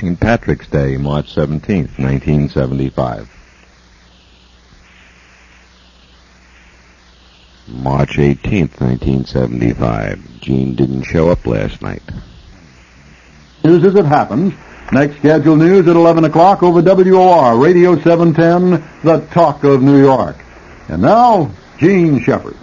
St. Patrick's Day, March 17th, 1975. March 18th, 1975. Jean didn't show up last night. News as it happens. Next scheduled news at 11 o'clock over WOR, Radio 710, the talk of New York. And now, Jean Shepherd.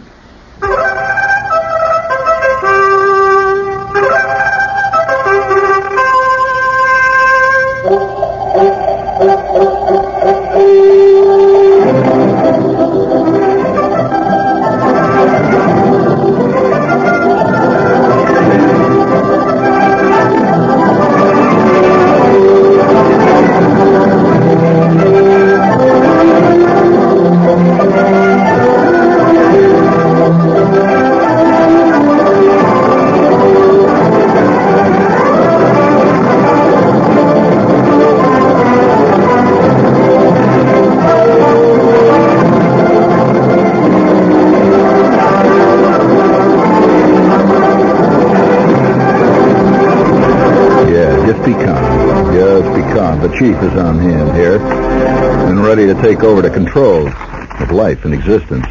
Chief is on hand here and ready to take over the control of life and existence,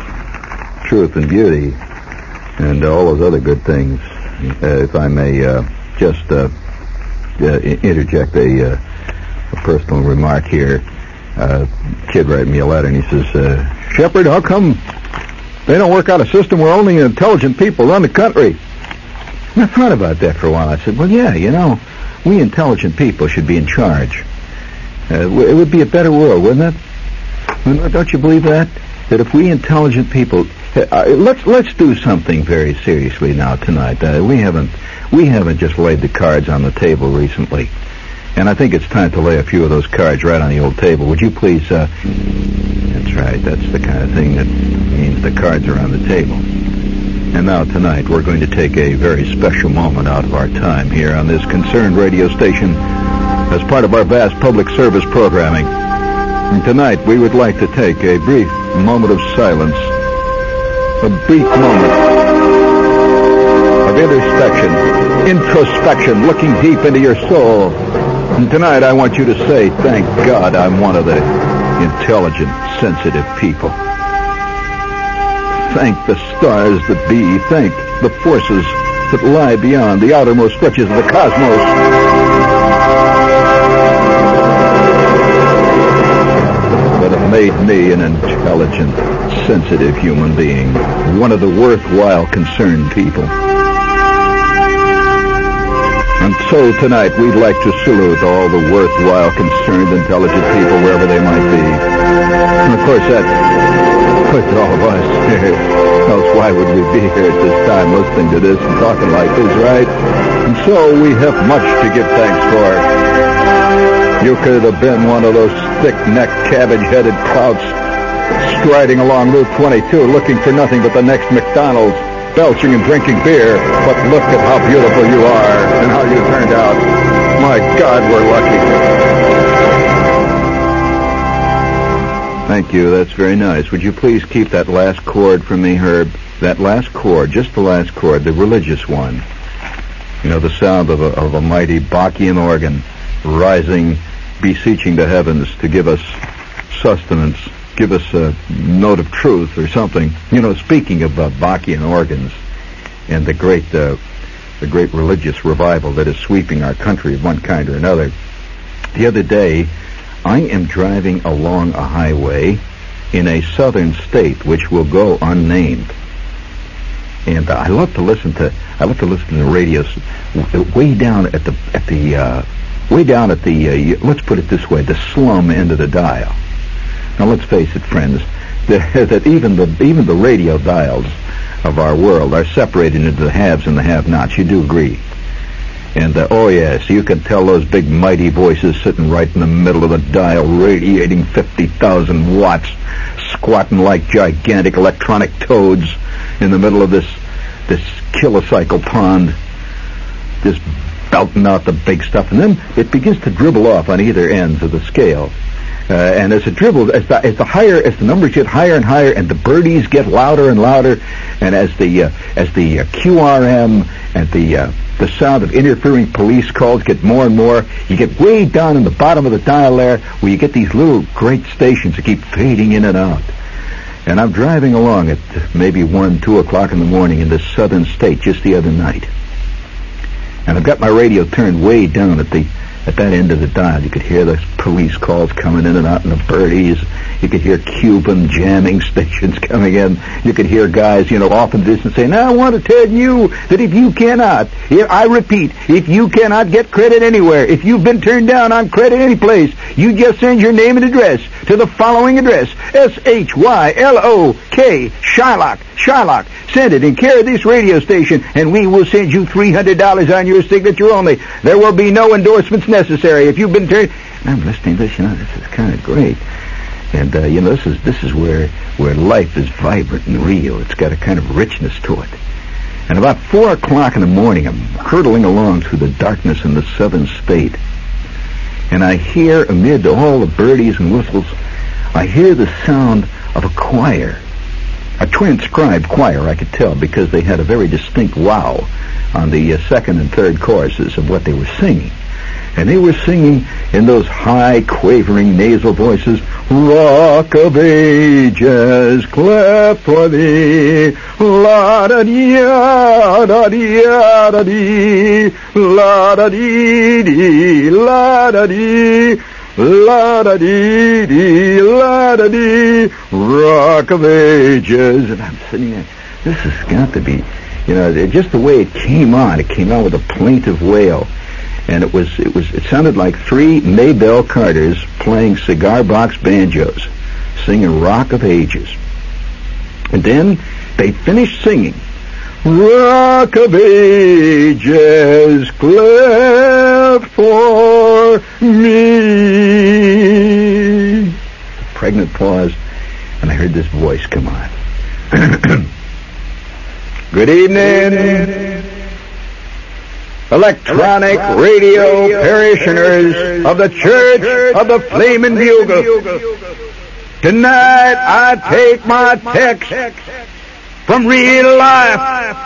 truth and beauty, and all those other good things. Uh, if I may uh, just uh, uh, interject a, uh, a personal remark here. Uh, kid wrote me a letter and he says, Shepherd, how come they don't work out a system where only intelligent people run the country? And I thought about that for a while. I said, well, yeah, you know, we intelligent people should be in charge. Uh, it would be a better world, wouldn't it? Don't you believe that? That if we intelligent people, uh, uh, let's let's do something very seriously now tonight. Uh, we haven't we haven't just laid the cards on the table recently, and I think it's time to lay a few of those cards right on the old table. Would you please? Uh, that's right. That's the kind of thing that means the cards are on the table. And now tonight we're going to take a very special moment out of our time here on this concerned radio station as part of our vast public service programming. And tonight we would like to take a brief moment of silence, a brief moment of introspection, introspection, looking deep into your soul. And tonight I want you to say, thank God I'm one of the intelligent, sensitive people. Thank the stars that be. Thank the forces that lie beyond the outermost stretches of the cosmos. Made me an intelligent, sensitive human being. One of the worthwhile, concerned people. And so tonight we'd like to salute all the worthwhile, concerned, intelligent people wherever they might be. And of course that puts all of us here. Else why would we be here at this time listening to this and talking like this, right? And so we have much to give thanks for. You could have been one of those thick-necked, cabbage-headed clouts striding along Route 22 looking for nothing but the next McDonald's, belching and drinking beer. But look at how beautiful you are and how you turned out. My God, we're lucky. Thank you. That's very nice. Would you please keep that last chord for me, Herb? That last chord, just the last chord, the religious one. You know, the sound of a, of a mighty Bachian organ rising, beseeching the heavens to give us sustenance, give us a note of truth or something. You know, speaking of uh, Bachian organs and the great, uh, the great religious revival that is sweeping our country of one kind or another. The other day, I am driving along a highway in a southern state which will go unnamed. And uh, I love to listen to I love to listen to the radio way down at the at the uh, way down at the uh, let's put it this way the slum end of the dial. Now let's face it, friends, that, that even the even the radio dials of our world are separated into the haves and the have-nots. You do agree? And uh, oh yes, you can tell those big mighty voices sitting right in the middle of the dial, radiating fifty thousand watts, squatting like gigantic electronic toads in the middle of this this kilocycle pond, just belting out the big stuff, and then it begins to dribble off on either ends of the scale. Uh, and as it dribbles, as the, as the higher, as the numbers get higher and higher, and the birdies get louder and louder, and as the uh, as the uh, QRM and the uh, the sound of interfering police calls get more and more. You get way down in the bottom of the dial there, where you get these little great stations that keep fading in and out. And I'm driving along at maybe one, two o'clock in the morning in this southern state just the other night, and I've got my radio turned way down at the at that end of the dial. You could hear the police calls coming in and out in the birdies. You could hear Cuban jamming stations coming in. You could hear guys, you know, off in the distance saying, Now I want to tell you that if you cannot, if, I repeat, if you cannot get credit anywhere, if you've been turned down on credit any place, you just send your name and address to the following address, S-H-Y-L-O-K, Shylock, Shylock. Send it in care of this radio station, and we will send you $300 on your signature only. There will be no endorsements necessary. If you've been turned... I'm listening to this, you know, this is kind of great. And, uh, you know, this is, this is where, where life is vibrant and real. It's got a kind of richness to it. And about four o'clock in the morning, I'm hurtling along through the darkness in the southern state. And I hear, amid all the birdies and whistles, I hear the sound of a choir a transcribed choir, I could tell, because they had a very distinct wow on the uh, second and third choruses of what they were singing. And they were singing in those high, quavering, nasal voices, Rock of Ages, clap for thee, la da dee la da dee dee, la da dee. Rock of ages. And I'm sitting there, this has got to be, you know, just the way it came on. It came on with a plaintive wail. And it was, it was, it sounded like three Maybelle Carters playing cigar box banjos, singing Rock of Ages. And then they finished singing, Rock of Ages, clap for me. Pregnant pause, and I heard this voice come on. Good evening, electronic radio parishioners of the Church of the Flaming Bugle. Tonight I take my text from real life,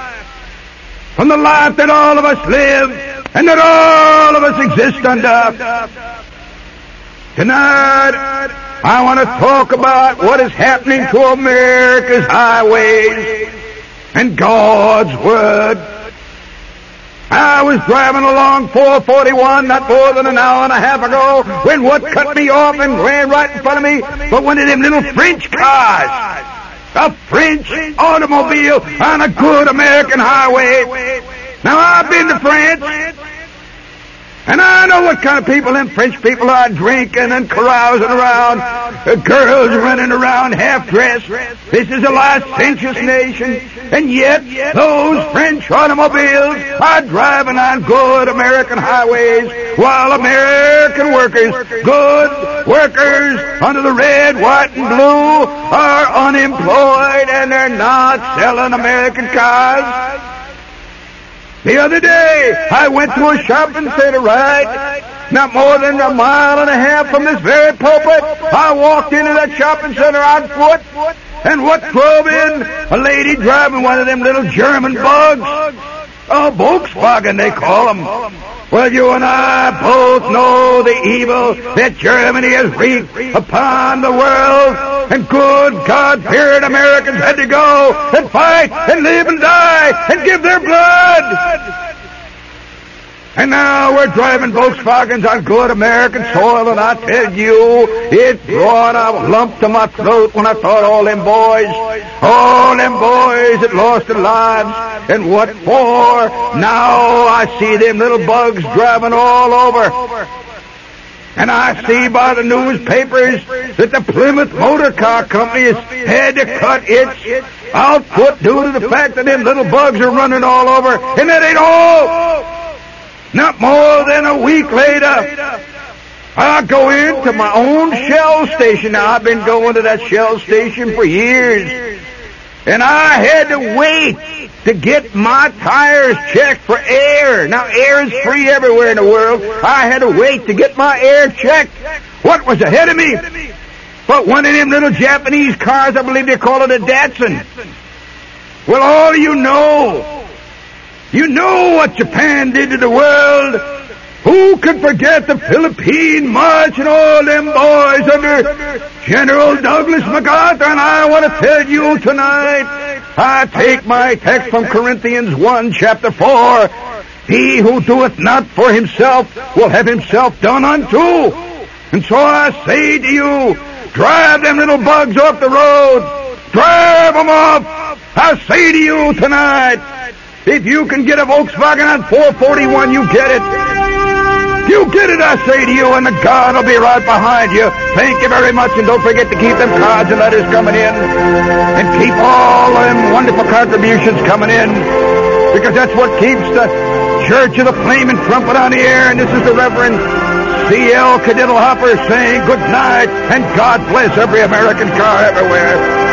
from the life that all of us live and that all of us exist under. Tonight, I want to talk about what is happening to America's highways and God's Word. I was driving along 441 not more than an hour and a half ago when what cut me off and ran right in front of me but one of them little French cars a French automobile on a good American highway. Now I've been to France, and I know what kind of people them French people are drinking and carousing around. Girls running around half dressed. This is a licentious nation. And yet, those French automobiles are driving on good American highways while American workers, good workers under the red, white, and blue are unemployed and they're not selling American cars. The other day, I went to a shopping center, right? Not more than a mile and a half from this very pulpit. I walked into that shopping center on foot, and what drove in? A lady driving one of them little German bugs. A Volkswagen, they call them. Well, you and I both know the evil that Germany has wreaked upon the world. And good God-fearing Americans had to go and fight and live and die and give their blood. And now we're driving Volkswagens on good American soil, and I tell you, it brought a lump to my throat when I thought all them boys, all them boys that lost their lives, and what for? Now I see them little bugs driving all over. And I see by the newspapers that the Plymouth Motor Car Company has had to cut its output due to the fact that them little bugs are running all over, and that ain't all. Not more than a week later, I go into my own Shell station. Now, I've been going to that Shell station for years. And I had to wait to get my tires checked for air. Now, air is free everywhere in the world. I had to wait to get my air checked. What was ahead of me? But one of them little Japanese cars, I believe they call it a Datsun. Well, all you know You know what Japan did to the world? Who could forget the Philippine March and all them boys under General Douglas MacArthur? And I want to tell you tonight, I take my text from Corinthians 1, chapter 4. He who doeth not for himself will have himself done unto. And so I say to you, drive them little bugs off the road. Drive them off. I say to you tonight, if you can get a Volkswagen on 441, you get it. You get it, I say to you, and the God will be right behind you. Thank you very much, and don't forget to keep them cards and letters coming in. And keep all them wonderful contributions coming in. Because that's what keeps the Church of the Flaming Trumpet on the air. And this is the Reverend C.L. Kadiddlehopper saying good night, and God bless every American car everywhere.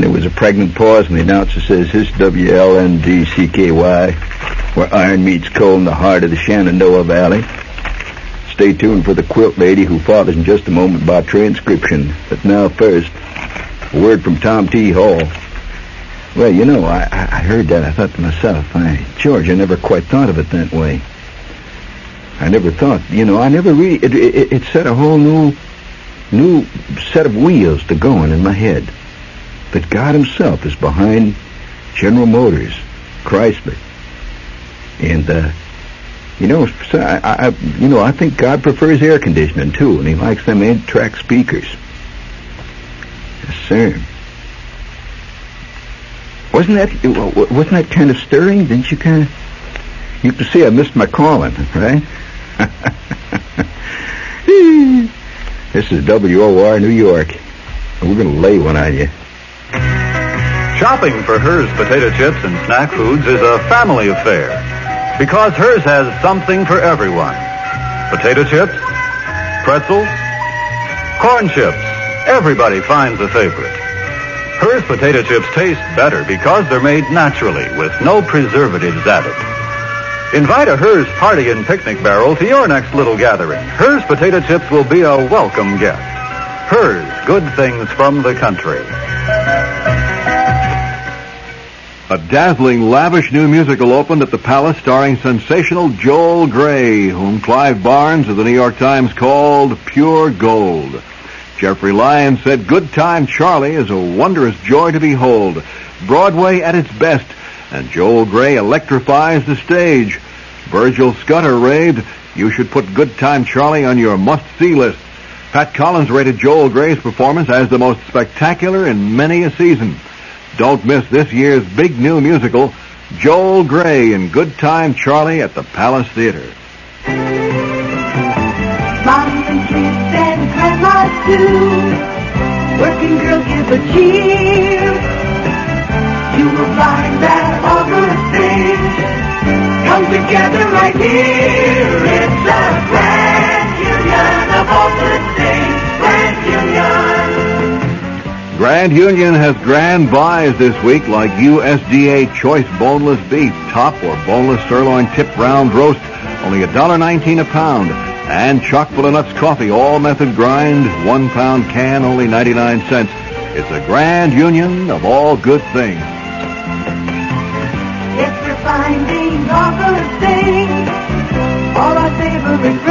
Then there was a pregnant pause, and the announcer says, "This is WLNDCKY, where iron meets coal in the heart of the Shenandoah Valley." Stay tuned for the quilt lady who follows in just a moment by transcription. But now first, a word from Tom T. Hall. Well, you know, I, I heard that. I thought to myself, I, George, I never quite thought of it that way. I never thought, you know, I never really. It, it, it set a whole new, new set of wheels to going in my head. That God Himself is behind General Motors, Chrysler, and uh, you know, I, I, you know, I think God prefers air conditioning too, and He likes them eight-track speakers. Yes, sir. Wasn't that wasn't that kind of stirring? Didn't you kind of? You can see I missed my calling, right? this is WOR New York. We're going to lay one on you. Shopping for Herr's potato chips and snack foods is a family affair because Herr's has something for everyone. Potato chips, pretzels, corn chips. Everybody finds a favorite. Herr's potato chips taste better because they're made naturally with no preservatives added. Invite a Herr's party and picnic barrel to your next little gathering. Herr's potato chips will be a welcome guest. Herr's, good things from the country. A dazzling, lavish new musical opened at the Palace starring sensational Joel Grey, whom Clive Barnes of the New York Times called pure gold. Jeffrey Lyons said Goodtime Charley is a wondrous joy to behold, Broadway at its best, and Joel Grey electrifies the stage. Virgil Scudder raved, you should put Goodtime Charley on your must-see list. Pat Collins rated Joel Grey's performance as the most spectacular in many a season. Don't miss this year's big new musical, Joel Grey in Goodtime Charley at the Palace Theater. Moms and kids and grandmas too. Working girls give a cheer. You will find that all good things come together right here. It's a grand union of all Grand Union has grand buys this week like USDA choice boneless beef, top or boneless sirloin tip round roast, only $1.19 a pound. And chock-full nuts coffee, all method grind, one pound can, only 99 cents. It's a grand union of all good things. Yes, we're finding all good things. All our favorite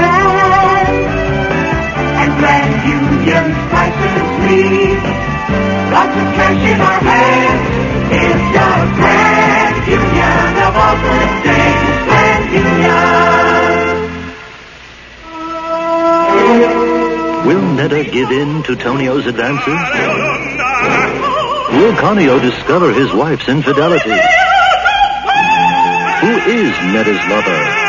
Lots of cash in our hands. It's a Grand Union of good things. Grand Union. Will Nedda give in to Tonio's advances? Will Canio discover his wife's infidelity? Who is Nedda's lover?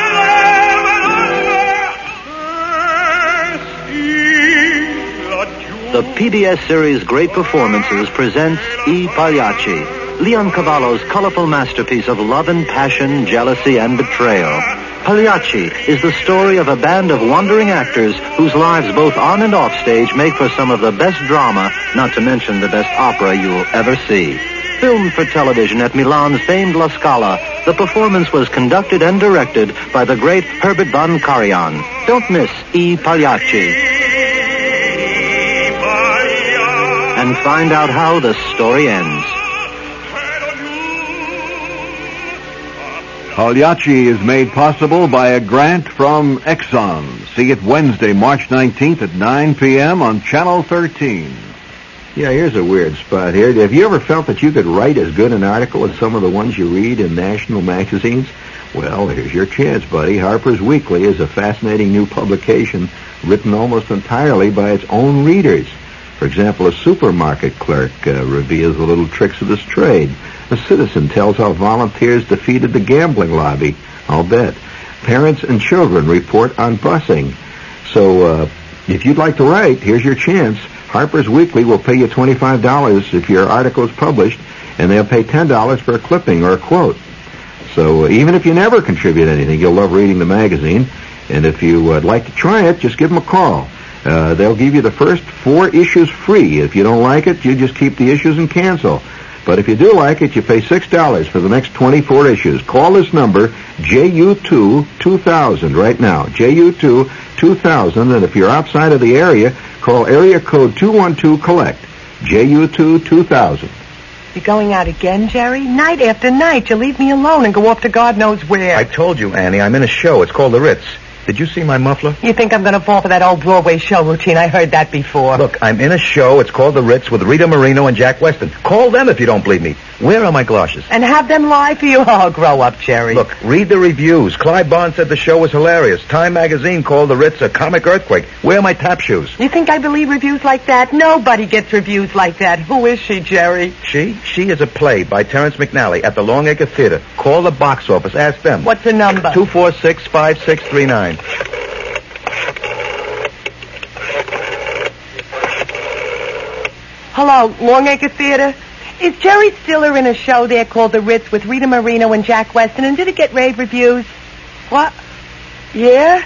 The PBS series Great Performances presents E Pagliacci, Leoncavallo's colorful masterpiece of love and passion, jealousy and betrayal. Pagliacci is the story of a band of wandering actors whose lives both on and off stage make for some of the best drama, not to mention the best opera you'll ever see. filmed for television at Milan's famed La Scala, the performance was conducted and directed by the great Herbert von Karajan. Don't miss E. Pagliacci. And find out how the story ends. Pagliacci is made possible by a grant from Exxon. See it Wednesday, March 19th at 9 p.m. on Channel 13. Yeah, here's a weird spot here. Have you ever felt that you could write as good an article as some of the ones you read in national magazines? Well, here's your chance, buddy. Harper's Weekly is a fascinating new publication written almost entirely by its own readers. For example, a supermarket clerk uh, reveals the little tricks of this trade. A citizen tells how volunteers defeated the gambling lobby. I'll bet. Parents and children report on busing. So, uh, if you'd like to write, here's your chance. Harper's Weekly will pay you $25 if your article is published, and they'll pay $10 for a clipping or a quote. So uh, even if you never contribute anything, you'll love reading the magazine. And if you would like to try it, just give them a call. Uh, they'll give you the first four issues free. If you don't like it, you just keep the issues and cancel. But if you do like it, you pay $6 for the next 24 issues. Call this number, JU2-2000, right now. JU2-2000, and if you're outside of the area, call area code 212-COLLECT. JU2-2000. You're going out again, Jerry? Night after night. You leave me alone and go off to God knows where. I told you, Annie, I'm in a show. It's called The Ritz. Did you see my muffler? You think I'm going to fall for that old Broadway show routine? I heard that before. Look, I'm in a show. It's called The Ritz with Rita Moreno and Jack Weston. Call them if you don't believe me. Where are my galoshes? And have them lie for you? Oh, I'll grow up, Jerry. Look, read the reviews. Clyde Bond said the show was hilarious. Time magazine called The Ritz a comic earthquake. Where are my tap shoes? You think I believe reviews like that? Nobody gets reviews like that. Who is she, Jerry? She? She is a play by Terrence McNally at the Longacre Theater. Call the box office. Ask them. What's the number? 246-5639. Hello, Longacre Theater? Is Jerry Stiller in a show there called The Ritz with Rita Moreno and Jack Weston, and did it get rave reviews? What? Yeah?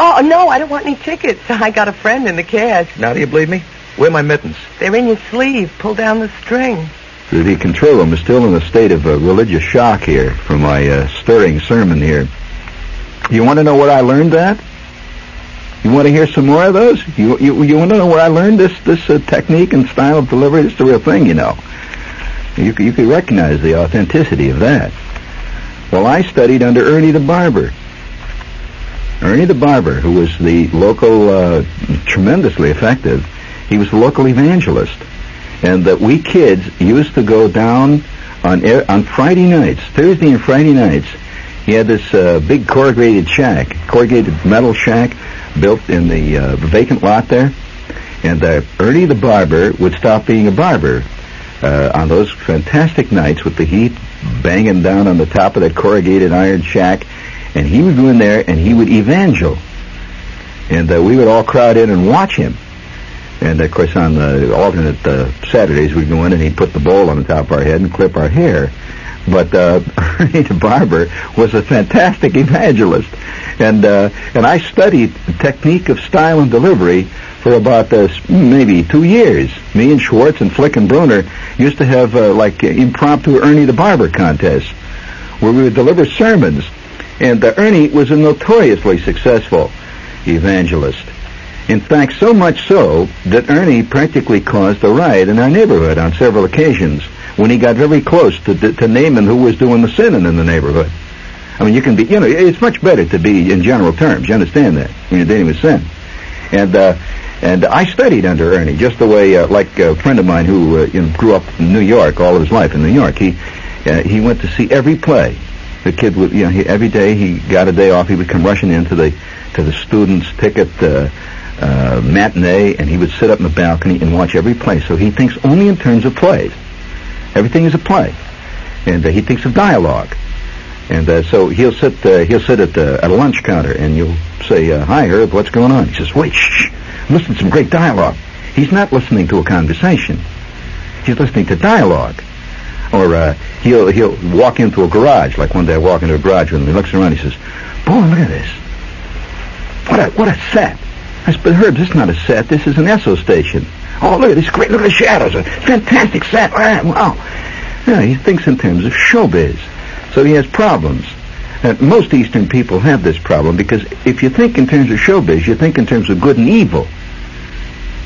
Oh, no, I don't want any tickets. I got a friend in the cast. Now do you believe me? Where are my mittens? They're in your sleeve. Pull down the string. The control room is still in a state of uh, religious shock here from my uh, stirring sermon here. You want to know where I learned that? You want to hear some more of those? You you, you want to know where I learned this this uh, technique and style of delivery? It's the real thing, you know. You you recognize the authenticity of that. Well, I studied under Ernie the Barber. Ernie the Barber, who was the local, uh, tremendously effective, he was the local evangelist. And that we kids used to go down on on Friday nights, Thursday and Friday nights. He had this uh, big corrugated shack, corrugated metal shack, built in the uh, vacant lot there. And uh, Ernie the Barber would stop being a barber uh, on those fantastic nights with the heat banging down on the top of that corrugated iron shack, and he would go in there and he would evangel, and uh, we would all crowd in and watch him. And of course, on the alternate uh, Saturdays, we'd go in and he'd put the bowl on the top of our head and clip our hair. But uh, Ernie the Barber was a fantastic evangelist, and uh, and I studied technique of style and delivery for about uh, maybe two years. Me and Schwartz and Flick and Bruner used to have uh, like impromptu Ernie the Barber contests where we would deliver sermons. And uh, Ernie was a notoriously successful evangelist. In fact, so much so that Ernie practically caused a riot in our neighborhood on several occasions when he got very close to, to naming who was doing the sinning in the neighborhood. I mean, you can be, you know, it's much better to be in general terms. You understand that when you're dealing with sin. And uh, and I studied under Ernie, just the way, uh, like a friend of mine who uh, you know, grew up in New York all of his life in New York. He uh, he went to see every play. The kid would, you know, he, every day he got a day off. He would come rushing into the to the students' ticket uh, uh, matinee, and he would sit up in the balcony and watch every play. So he thinks only in terms of plays. Everything is a play, and uh, he thinks of dialogue. And uh, so he'll sit uh, he'll sit at the at a lunch counter, and you'll say, uh, "Hi, Herb, what's going on?" He says, "Wait, shh, listen to some great dialogue." He's not listening to a conversation; he's listening to dialogue. Or uh, he'll he'll walk into a garage, like one day I walk into a garage with him. He looks around, he says, "Boy, look at this! What a what a set!" I said, "But Herb, this is not a set. This is an Esso station." Oh, look at this great! Look at the shadows! A fantastic set! Wow! Yeah, he thinks in terms of showbiz. So he has problems. And most Eastern people have this problem because if you think in terms of showbiz, you think in terms of good and evil.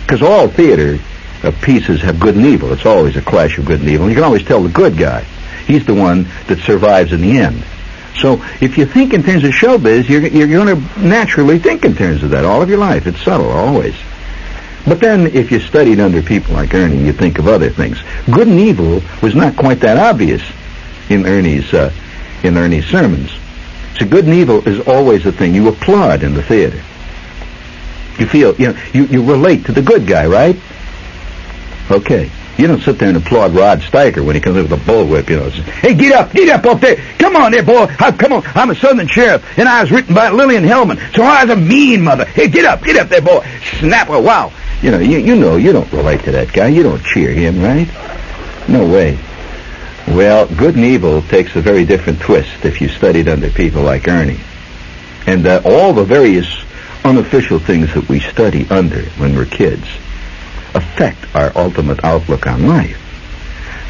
Because all theater uh, pieces have good and evil. It's always a clash of good and evil. You can always tell the good guy. He's the one that survives in the end. So if you think in terms of showbiz, you're, you're going to naturally think in terms of that all of your life. It's subtle, always. But then, if you studied under people like Ernie, you think of other things. Good and evil was not quite that obvious in Ernie's uh, in Ernie's sermons. So good and evil is always a thing you applaud in the theater. You feel, you know, you, you relate to the good guy, right? Okay. You don't sit there and applaud Rod Steiger when he comes in with a bullwhip, you know. Says, hey, get up, get up up there. Come on there, boy. I, come on. I'm a Southern sheriff, and I was written by Lillian Hellman, so I was a mean mother. Hey, get up, get up there, boy. Snapper, wow. You know, you, you know, you don't relate to that guy. You don't cheer him, right? No way. Well, good and evil takes a very different twist if you studied under people like Ernie. And uh, all the various unofficial things that we study under when we're kids affect our ultimate outlook on life.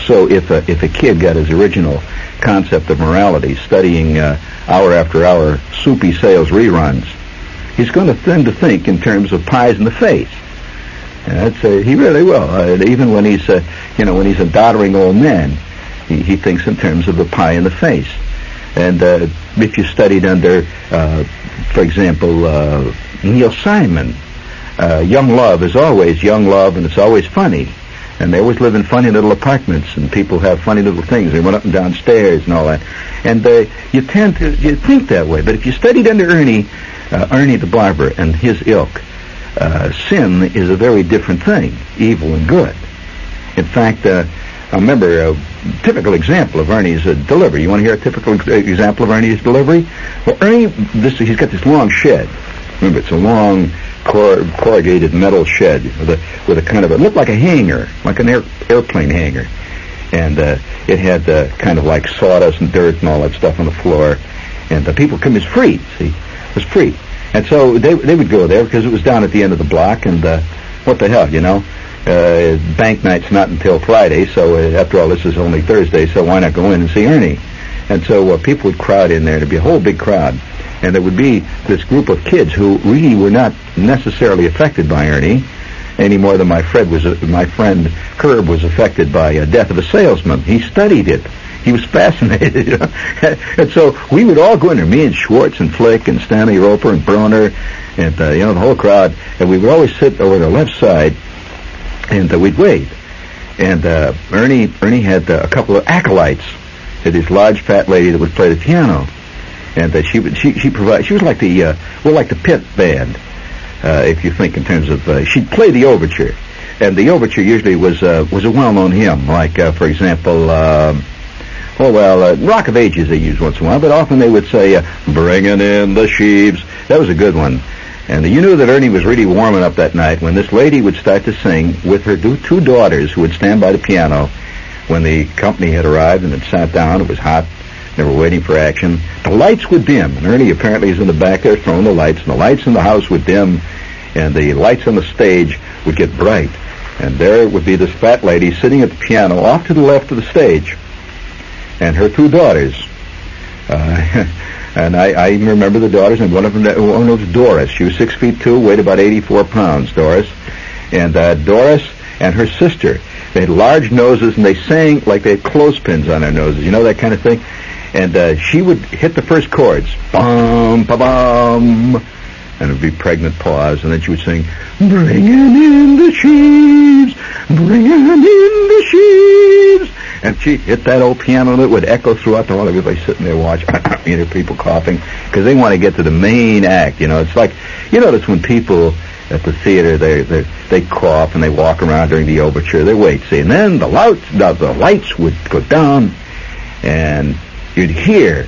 So if a, if a kid got his original concept of morality studying uh, hour after hour soupy sales reruns, he's going to tend to think in terms of pies in the face. That's, uh, he really will. Uh, even when he's, uh, you know, when he's a doddering old man, he, he thinks in terms of the pie in the face. And uh, if you studied under, uh, for example, uh, Neil Simon, uh, young love is always young love, and it's always funny. And they always live in funny little apartments, and people have funny little things. They run up and down stairs and all that. And uh, you tend to you think that way. But if you studied under Ernie, uh, Ernie the barber and his ilk, uh, sin is a very different thing, evil and good. In fact, uh, I remember a typical example of Ernie's uh, delivery. You want to hear a typical ex- example of Ernie's delivery? Well, Ernie, this he's got this long shed. Remember, it's a long cor- corrugated metal shed with a with a kind of a looked like a hangar, like an air, airplane hangar, and uh, it had uh, kind of like sawdust and dirt and all that stuff on the floor. And the people come. It's free. See, it was free. And so they they would go there because it was down at the end of the block. And uh, what the hell, you know? Uh, bank night's not until Friday, so uh, after all, this is only Thursday. So why not go in and see Ernie? And so uh, people would crowd in there. There'd be a whole big crowd, and there would be this group of kids who really were not necessarily affected by Ernie any more than my friend was. Uh, my friend Herb was affected by a death of a salesman. He studied it. He was fascinated, you know? and so we would all go in there, me and Schwartz and Flick and Stanley Roper and Bruner, and uh, you know the whole crowd, and we would always sit over the left side, and uh, we'd wait. And uh, Ernie, Ernie had uh, a couple of acolytes. Had this large fat lady that would play the piano, and uh, she would she she provide she was like the uh, well like the pit band, uh, if you think in terms of uh, she'd play the overture, and the overture usually was uh, was a well-known hymn, like uh, for example. Um, Oh well, uh, Rock of Ages they used once in a while, but often they would say, uh, "Bringing in the sheaves." That was a good one. And you knew that Ernie was really warming up that night when this lady would start to sing with her two daughters who would stand by the piano when the company had arrived and had sat down. It was hot. They were waiting for action. The lights would dim, and Ernie apparently is in the back there throwing the lights, and the lights in the house would dim, and the lights on the stage would get bright. And there would be this fat lady sitting at the piano off to the left of the stage, and her two daughters. Uh, and I, I remember the daughters, and one of them, one was Doris. She was six feet two, weighed about 84 pounds, Doris. And uh, Doris and her sister, they had large noses, and they sang like they had clothespins on their noses, you know, that kind of thing. And uh, she would hit the first chords, bum, ba bum, and it would be pregnant pause, and then she would sing, bringing in the sheaves, bringing in the sheaves. And she hit that old piano that would echo throughout the hall. Everybody sitting there watching, you know, people coughing, because they want to get to the main act. You know, it's like, you notice when people at the theater, they they they cough and they walk around during the overture. They wait, see, and then the lights, the, the lights would go down, and you'd hear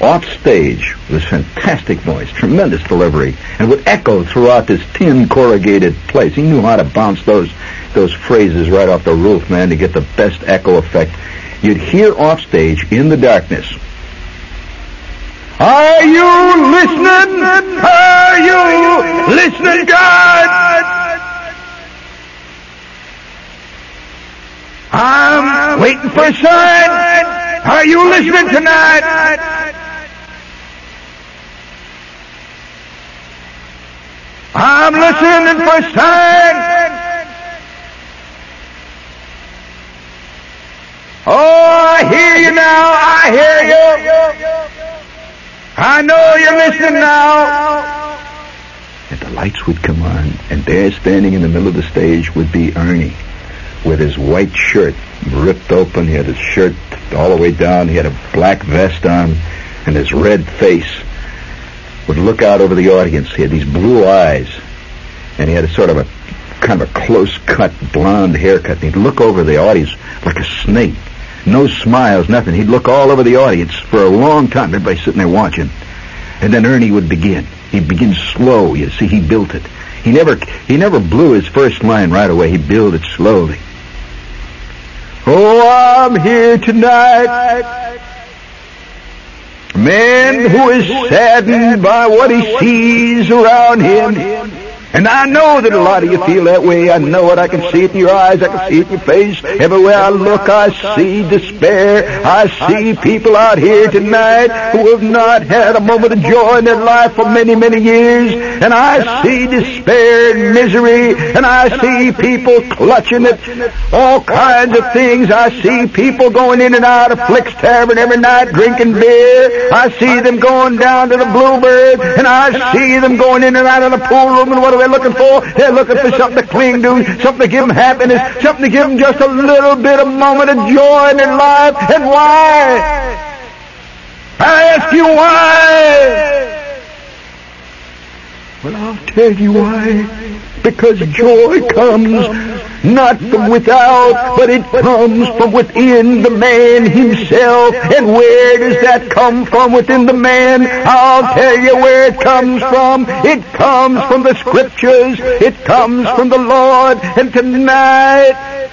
off stage this fantastic voice, tremendous delivery, and would echo throughout this tin corrugated place. He knew how to bounce those those phrases right off the roof, man, to get the best echo effect. You'd hear off stage in the darkness. Are you listening? Are you listening, God? I'm waiting for a sign. Are you listening tonight? I'm listening for a sign. Oh, I hear you now. I hear you. I know you're listening now. And the lights would come on, and there standing in the middle of the stage would be Ernie with his white shirt ripped open. He had his shirt all the way down. He had a black vest on, and his red face would look out over the audience. He had these blue eyes, and he had a sort of a kind of a close-cut blonde haircut. And he'd look over the audience like a snake. No smiles, nothing. He'd look all over the audience for a long time. Everybody sitting there watching. And then Ernie would begin. He'd begin slow. You see, he built it. He never, he never blew his first line right away. He built it slowly. Oh, I'm here tonight. Man who is saddened by what he sees around him. And I know that a lot of you feel that way. I know it. I can see it in your eyes. I can see it in your face. Everywhere I look, I see despair. I see people out here tonight who have not had a moment of joy in their life for many, many years. And I see despair and misery. And I see people clutching at all kinds of things. I see people going in and out of Flick's Tavern every night drinking beer. I see them going down to the Bluebird. And I see them going in and out of the pool room and whatever they're looking for. They're looking for something to cling to, something to give them happiness, something to give them just a little bit of moment of joy in their life. And why? I ask you why? Well, I'll tell you why. Because joy comes not from without, but it comes from within the man himself. And where does that come from within the man? I'll tell you where it comes from. It comes from the scriptures. It comes from the Lord. And tonight,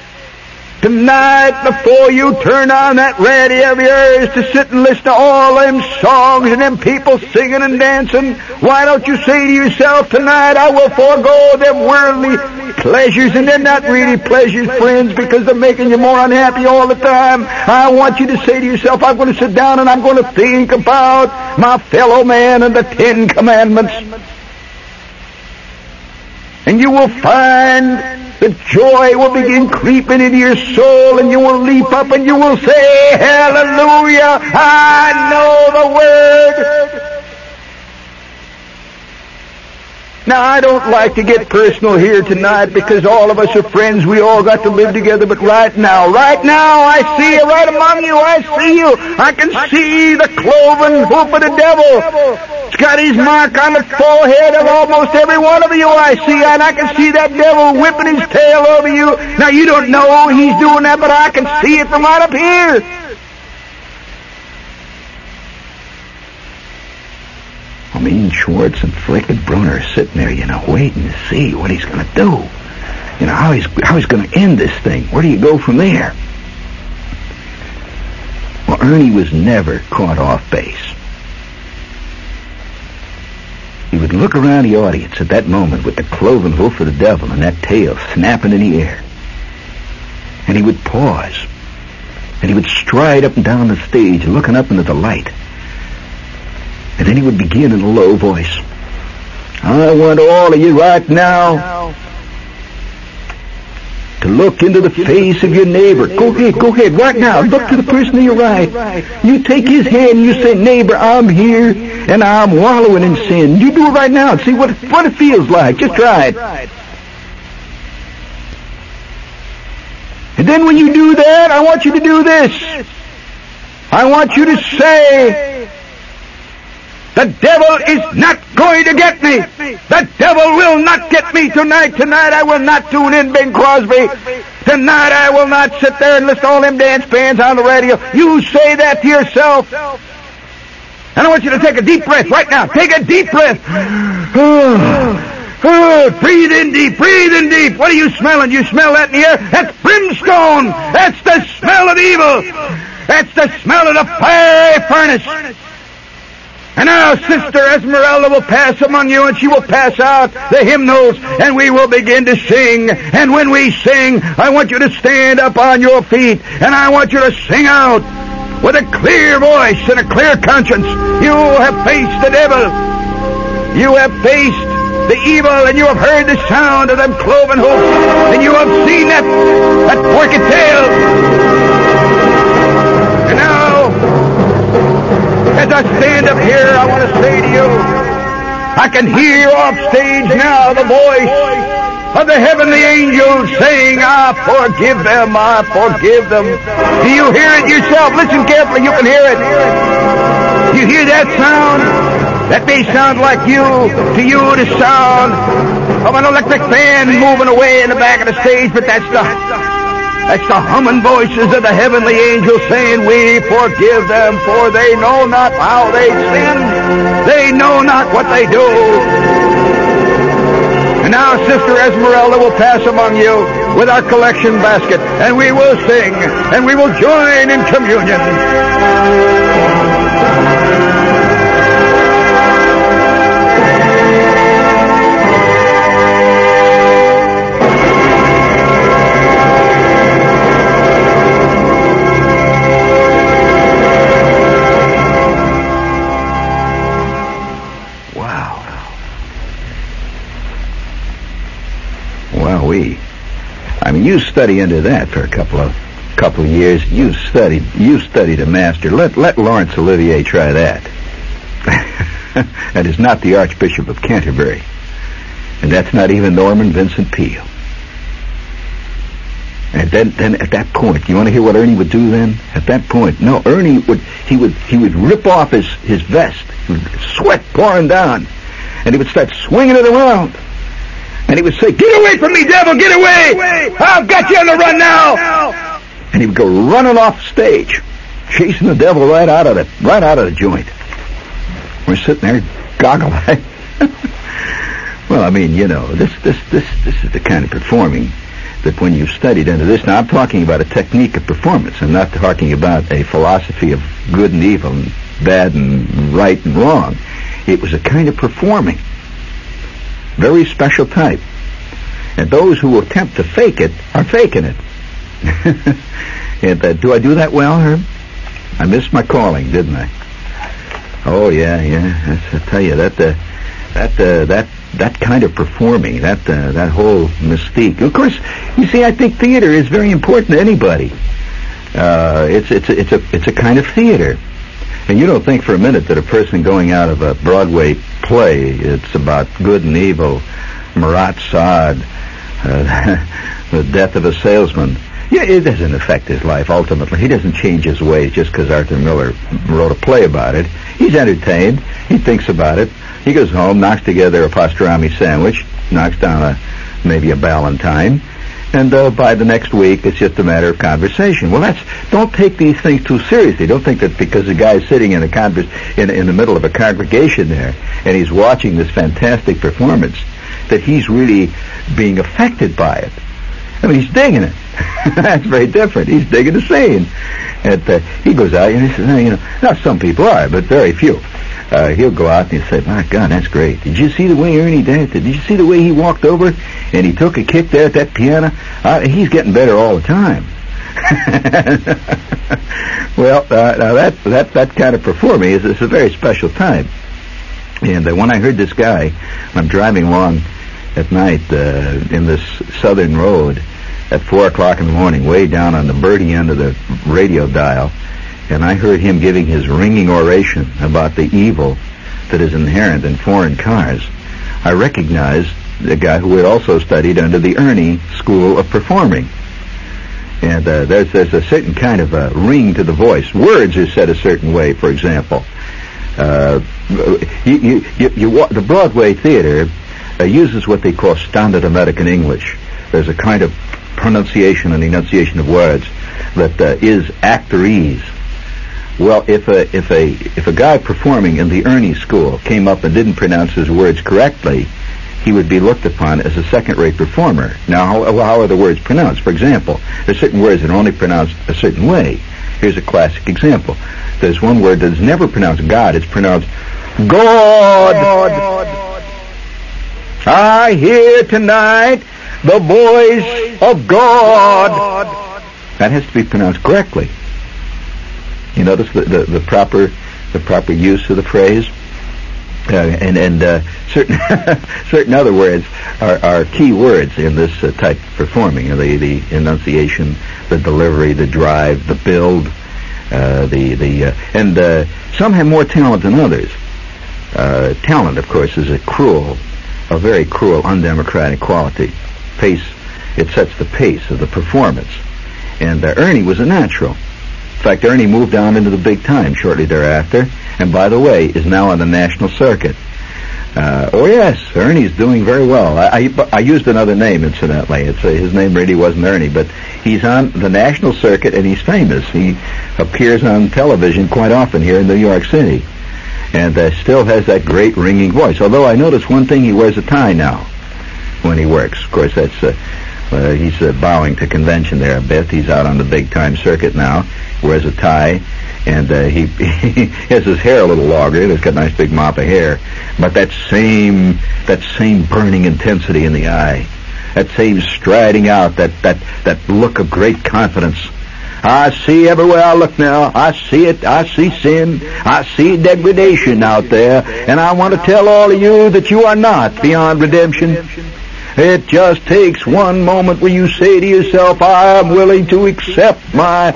Tonight, before you turn on that radio of yours to sit and listen to all them songs and them people singing and dancing, why don't you say to yourself tonight, I will forego them worldly pleasures, and they're not really pleasures, friends, because they're making you more unhappy all the time. I want you to say to yourself, I'm going to sit down and I'm going to think about my fellow man and the Ten Commandments. And you will find the joy will begin creeping into your soul and you will leap up and you will say, Hallelujah, I know the word. Now, I don't like to get personal here tonight because all of us are friends. We all got to live together. But right now, right now, I see you right among you. I see you. I can see the cloven hoof of the devil. It's got his mark on the forehead of almost every one of you I see, and I can see that devil whipping his tail over you. Now, you don't know he's doing that, but I can see it from right up here. I mean, Schwartz and Flick and Bruner are sitting there, you know, waiting to see what he's going to do. You know, how he's, how he's going to end this thing. Where do you go from there? Well, Ernie was never caught off base. He would look around the audience at that moment with the cloven hoof of the devil and that tail snapping in the air. And he would pause. And he would stride up and down the stage, looking up into the light. And then he would begin in a low voice. I want all of you right now to look into the face of your neighbor. Go ahead, go ahead, right now. Look to the person to your right. You take his hand and you say, neighbor, I'm here and I'm wallowing in sin. You do it right now and see what, what it feels like. Just try it. And then when you do that, I want you to do this. I want you to say, the devil is not going to get me. The devil will not get me tonight. Tonight I will not tune in Bing Crosby. Tonight I will not sit there and listen to all them dance bands on the radio. You say that to yourself. And I want you to take a deep breath right now. Take a deep breath. breathe in deep, breathe in deep. What are you smelling? You smell that in the air? That's brimstone. That's the smell of evil. That's the smell of the fiery furnace. And now Sister Esmeralda will pass among you, and she will pass out the hymnals, and we will begin to sing. And when we sing, I want you to stand up on your feet, and I want you to sing out with a clear voice and a clear conscience. You have faced the devil. You have faced the evil, and you have heard the sound of them cloven hoofs, and you have seen that, that forked tail. As I stand up here, I want to say to you, I can hear off stage now the voice of the heavenly angels saying, I forgive them, I forgive them. Do you hear it yourself? Listen carefully, you can hear it. You hear that sound? That may sound like you, to you the sound of an electric fan moving away in the back of the stage, but that's the that's the humming voices of the heavenly angels saying, We forgive them, for they know not how they sin. They know not what they do. And now Sister Esmeralda will pass among you with our collection basket, and we will sing, and we will join in communion. Study into that for a couple of couple of years. You studied. You studied a master. Let let Laurence Olivier try that. that is not the Archbishop of Canterbury, and that's not even Norman Vincent Peale. And then, then at that point, you want to hear what Ernie would do then? At that point, no, Ernie would he would he would rip off his his vest, sweat pouring down, and he would start swinging it around. And he would say, Get away from me, devil, get away! I've got you on the run now! And he would go running off stage, chasing the devil right out of the right out of the joint. We're sitting there goggle eyed. well, I mean, you know, this this this this is the kind of performing that when you've studied into this now I'm talking about a technique of performance. I'm not talking about a philosophy of good and evil and bad and right and wrong. It was a kind of performing very special type. And those who attempt to fake it are faking it. and, uh, do I do that well, Herb? I missed my calling, didn't I? Oh yeah, yeah. I tell you that uh, that uh, that that kind of performing, that uh, that whole mystique. Of course, you see, I think theater is very important to anybody. Uh, it's it's it's a it's a kind of theater. And you don't think for a minute that a person going out of a Broadway play, it's about good and evil, Marat Sade, uh, the death of a salesman. Yeah, it doesn't affect his life ultimately. He doesn't change his ways just because Arthur Miller wrote a play about it. He's entertained. He thinks about it. He goes home, knocks together a pastrami sandwich, knocks down a maybe a Ballantine, and uh, by the next week it's just a matter of conversation. Well, that's don't take these things too seriously. Don't think that because the guy's sitting in a convers in in the middle of a congregation there and he's watching this fantastic performance that he's really being affected by it. I mean, he's digging it. that's very different. He's digging the scene. And uh, he goes out and he says, you know, now some people are, but very few. Uh, he'll go out and he'll say, my God, that's great. Did you see the way Ernie danced? Did you see the way he walked over and he took a kick there at that piano? Uh, he's getting better all the time. well, uh, now that, that, that kind of performing is, is a very special time. And uh, when I heard this guy, I'm driving along at night uh, in this southern road at 4 o'clock in the morning, way down on the birdie end of the radio dial, and I heard him giving his ringing oration about the evil that is inherent in foreign cars, I recognized the guy who had also studied under the Ernie School of Performing. And uh, there's there's a certain kind of a ring to the voice. Words are said a certain way, for example. Uh, you, you, you, you, the Broadway theater uh, uses what they call standard American English. There's a kind of pronunciation and enunciation of words that uh, is actorese. Well, if a if a if a guy performing in the Ernie School came up and didn't pronounce his words correctly, he would be looked upon as a second-rate performer. Now, how, how are the words pronounced? For example, there's certain words that are only pronounced a certain way. Here's a classic example. There's one word that is never pronounced God. It's pronounced God. I hear tonight the voice of God. That has to be pronounced correctly. You notice the, the, the proper the proper use of the phrase, uh, and and uh, certain certain other words are, are key words in this uh, type of performing. The the enunciation, the delivery, the drive, the build, uh, the the uh, and uh, some have more talent than others. Talent, of course, is a cruel, a very cruel, undemocratic quality. Pace, it sets the pace of the performance. And Ernie was a natural. In fact, Ernie moved on into the big time shortly thereafter, and by the way, is now on the national circuit. Uh, oh yes, Ernie's doing very well. I, I, I used another name, incidentally. It's uh, his name really wasn't Ernie, but he's on the national circuit and he's famous. He appears on television quite often here in New York City, and uh, still has that great ringing voice. Although I notice one thing: he wears a tie now when he works. Of course, that's uh, uh, he's uh, bowing to convention there a bit. He's out on the big time circuit now. Wears a tie, and uh, he, he has his hair a little longer. He's got a nice big mop of hair, but that same that same burning intensity in the eye, that same striding out, that that that look of great confidence. I see everywhere I look now. I see it. I see sin. I see degradation out there. And I want to tell all of you that you are not beyond redemption. It just takes one moment where you say to yourself, I am willing to accept my,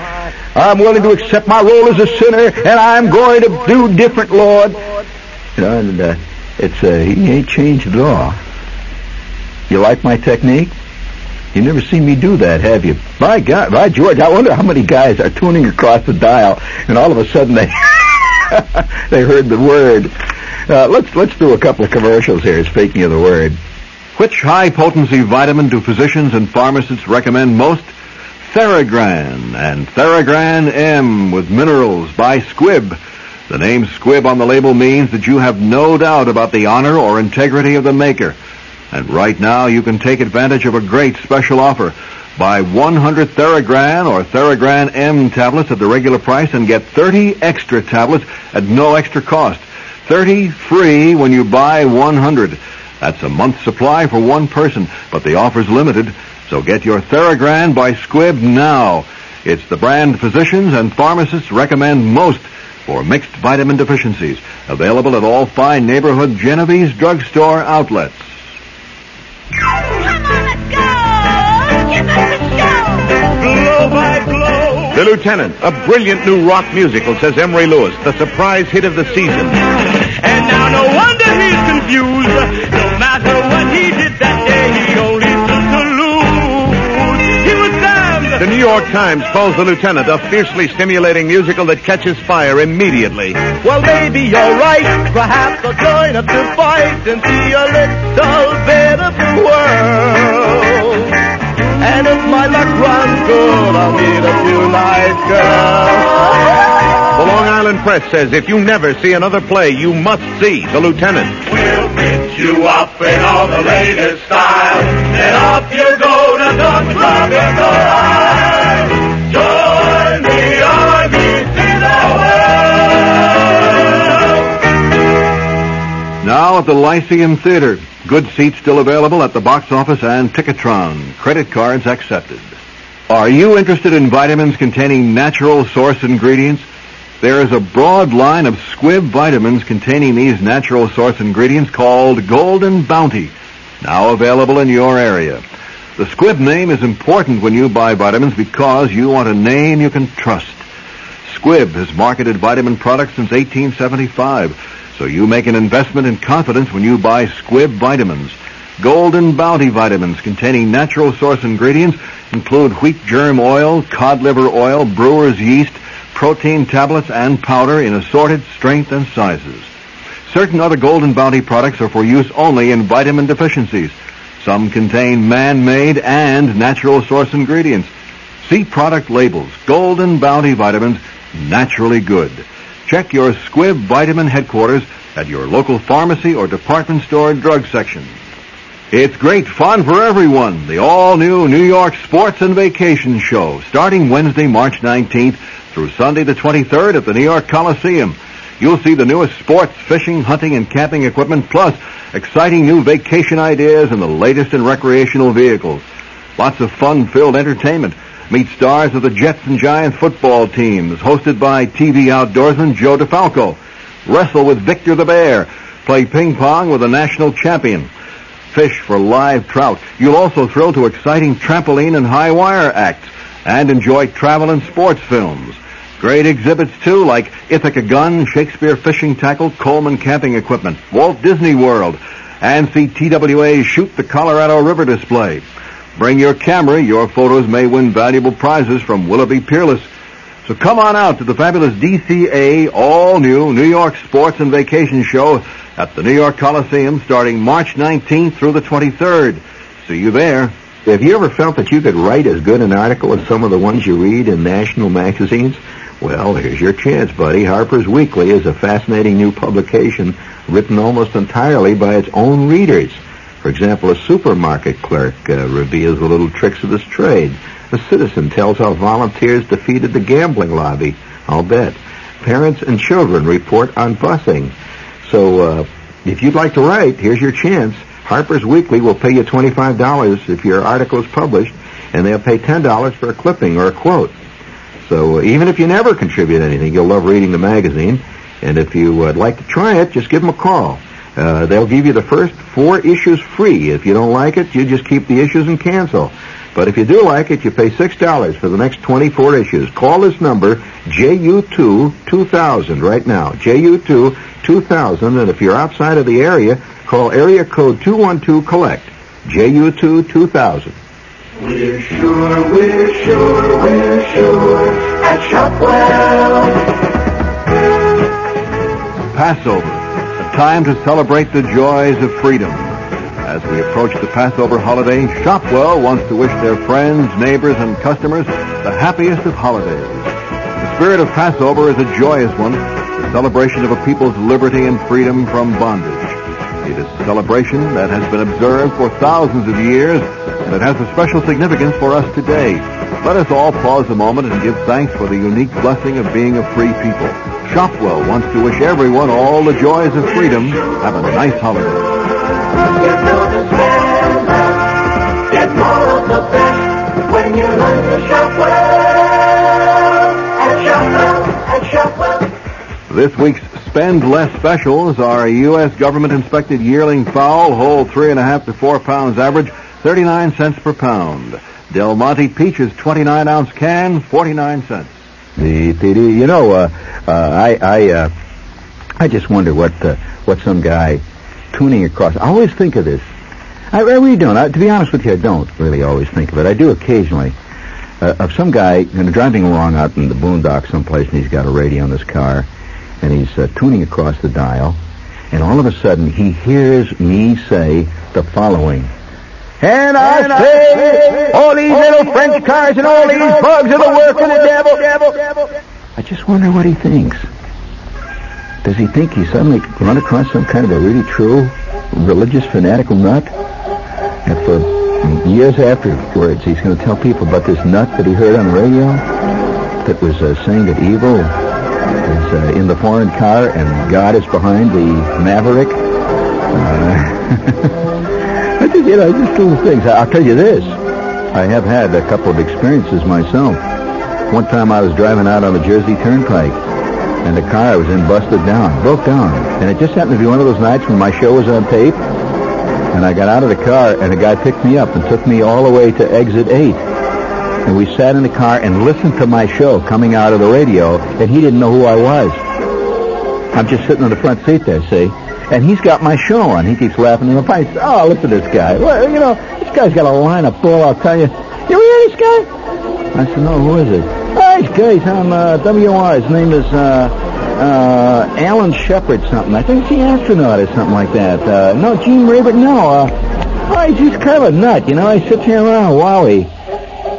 I'm willing to accept my role as a sinner, and I'm going to do different, Lord. You know, and uh, it's, uh, he ain't changed at all. You like my technique? You never seen me do that, have you? My God, by George, I wonder how many guys are tuning across the dial, and all of a sudden they they heard the word. Uh, let's let's do a couple of commercials here. Speaking of the word, Which high potency vitamin do physicians and pharmacists recommend most? Theragran and Theragran M with minerals by Squibb. The name Squibb on the label means that you have no doubt about the honor or integrity of the maker. And right now you can take advantage of a great special offer. Buy 100 Theragran or Theragran M tablets at the regular price and get 30 extra tablets at no extra cost. 30 free when you buy 100. That's a month's supply for one person, but the offer's limited, so get your Theragran by Squibb now. It's the brand physicians and pharmacists recommend most for mixed vitamin deficiencies. Available at all fine neighborhood Genovese drugstore outlets. Come on, let's go! Get back, let's go! Blow by blow. The Lieutenant, a brilliant new rock musical, says Emory Lewis, the surprise hit of the season. And now no wonder he's confused. Matter what he did that day, he only stood to lose. He was damned. The New York Times calls The Lieutenant a fiercely stimulating musical that catches fire immediately. Well, maybe you're right. Perhaps I'll join up to fight and see a little bit of the world. And if my luck runs good, I'll meet a few nice girls. The Long Island Press says if you never see another play, you must see The Lieutenant. You up in all the latest style. Then off you go to the club in the line. Join the army, see the world. Now at the Lyceum Theater. Good seats still available at the box office and Ticketron. Credit cards accepted. Are you interested in vitamins containing natural source ingredients? There is a broad line of Squibb vitamins containing these natural source ingredients called Golden Bounty, now available in your area. The Squibb name is important when you buy vitamins because you want a name you can trust. Squibb has marketed vitamin products since 1875, so you make an investment in confidence when you buy Squibb vitamins. Golden Bounty vitamins containing natural source ingredients include wheat germ oil, cod liver oil, brewer's yeast, protein tablets, and powder in assorted strength and sizes. Certain other Golden Bounty products are for use only in vitamin deficiencies. Some contain man-made and natural source ingredients. See product labels. Golden Bounty vitamins, naturally good. Check your Squibb vitamin headquarters at your local pharmacy or department store drug section. It's great fun for everyone. The all-new New York Sports and Vacation Show, starting Wednesday, March 19th through Sunday the 23rd at the New York Coliseum. You'll see the newest sports, fishing, hunting, and camping equipment, plus exciting new vacation ideas and the latest in recreational vehicles. Lots of fun-filled entertainment. Meet stars of the Jets and Giants football teams, hosted by TV outdoorsman Joe DeFalco. Wrestle with Victor the Bear. Play ping pong with a national champion. Fish for live trout. You'll also thrill to exciting trampoline and high wire acts and enjoy travel and sports films. Great exhibits too, like Ithaca Gun, Shakespeare Fishing Tackle, Coleman Camping Equipment, Walt Disney World, and see TWA's Shoot the Colorado River display. Bring your camera. Your photos may win valuable prizes from Willoughby Peerless. So come on out to the fabulous DCA all-new New York Sports and Vacation Show at the New York Coliseum starting March 19th through the 23rd. See you there. Have you ever felt that you could write as good an article as some of the ones you read in national magazines? Well, here's your chance, buddy. Harper's Weekly is a fascinating new publication written almost entirely by its own readers. For example, a supermarket clerk uh, reveals the little tricks of his trade. A citizen tells how volunteers defeated the gambling lobby. I'll bet. Parents and children report on busing. So, uh, if you'd like to write, here's your chance. Harper's Weekly will pay you $25 if your article is published, and they'll pay $10 for a clipping or a quote. So even if you never contribute anything, you'll love reading the magazine. And if you would like to try it, just give them a call. Uh, they'll give you the first four issues free. If you don't like it, you just keep the issues and cancel. But if you do like it, you pay $6 for the next 24 issues. Call this number, JU2-2000, right now. JU2-2000, and if you're outside of the area, call area code 212-COLLECT. JU2-2000. We're sure, we're sure, we're sure at Shopwell. Passover, a time to celebrate the joys of freedom. As we approach the Passover holiday, Shopwell wants to wish their friends, neighbors, and customers the happiest of holidays. The spirit of Passover is a joyous one, the celebration of a people's liberty and freedom from bondage. It is a celebration that has been observed for thousands of years and it has a special significance for us today. Let us all pause a moment and give thanks for the unique blessing of being a free people. Shopwell wants to wish everyone all the joys of freedom. Have a nice holiday. This week's Spend Less specials are U.S. government-inspected yearling fowl, whole three and a half to four pounds average, 39 cents per pound. Del Monte Peaches 29-ounce can, 49 cents. You know, uh, uh, I I uh, I just wonder what uh, what some guy tuning across. I always think of this. I, I really don't. I, to be honest with you, I don't really always think of it. I do occasionally. Uh, of some guy you know, driving along out in the boondocks someplace, and he's got a radio in his car, and he's uh, tuning across the dial, and all of a sudden he hears me say the following. And I say, all these little French cars and all these bugs are the work of the devil. devil. I just wonder what he thinks. Does he think he suddenly run across some kind of a really true religious fanatical nut? And for years afterwards, he's going to tell people about this nut that he heard on the radio that was uh, saying that evil is uh, in the foreign car and God is behind the Maverick. Uh, I just, you know, just little things. I'll tell you this. I have had a couple of experiences myself. One time I was driving out on the Jersey Turnpike, and the car I was in busted down, broke down. And it just happened to be one of those nights when my show was on tape. And I got out of the car, and a guy picked me up and took me all the way to exit 8. And we sat in the car and listened to my show coming out of the radio, and he didn't know who I was. I'm just sitting in the front seat there, see? And he's got my show on. He keeps laughing in the face. Oh, look at this guy. Well, you know, this guy's got a line of bull, I'll tell you. You hear this guy? I said, no, who is it? This guy's on uh, WR. His name is uh, uh, Alan Shepard something. I think he's the astronaut or something like that. Uh, no, Gene Rayburn, no. Uh, oh, he's, kind of a nut, you know. He sits here around, wowie.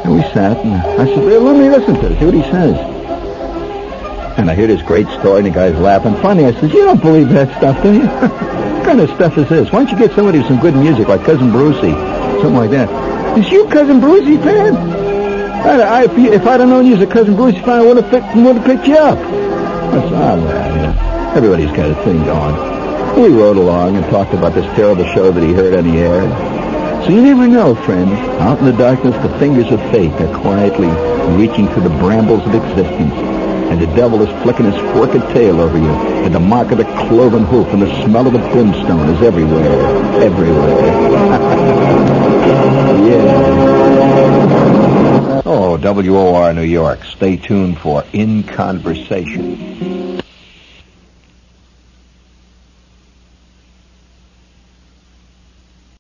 And we sat, and I said, well, let me listen to it, see what he says. And I hear this great story, and the guy's laughing. Finally, I says, you don't believe that stuff, do you? what kind of stuff is this? Why don't you get somebody with some good music, like Cousin Brucey, something like that? Is you Cousin Brucey fan? I, if, if I'd have known you was a Cousin Brucey fan, I would have picked, would have picked you up. Oh, well, yeah. Everybody's got a thing going. We rode along and talked about this terrible show that he heard on the air. So you never know, friend. Out in the darkness, the fingers of fate are quietly reaching through the brambles of existence. And the devil is flicking his forked tail over you. And the mark of the cloven hoof and the smell of the brimstone is everywhere. Everywhere. yeah. Oh, WOR New York. Stay tuned for In Conversation.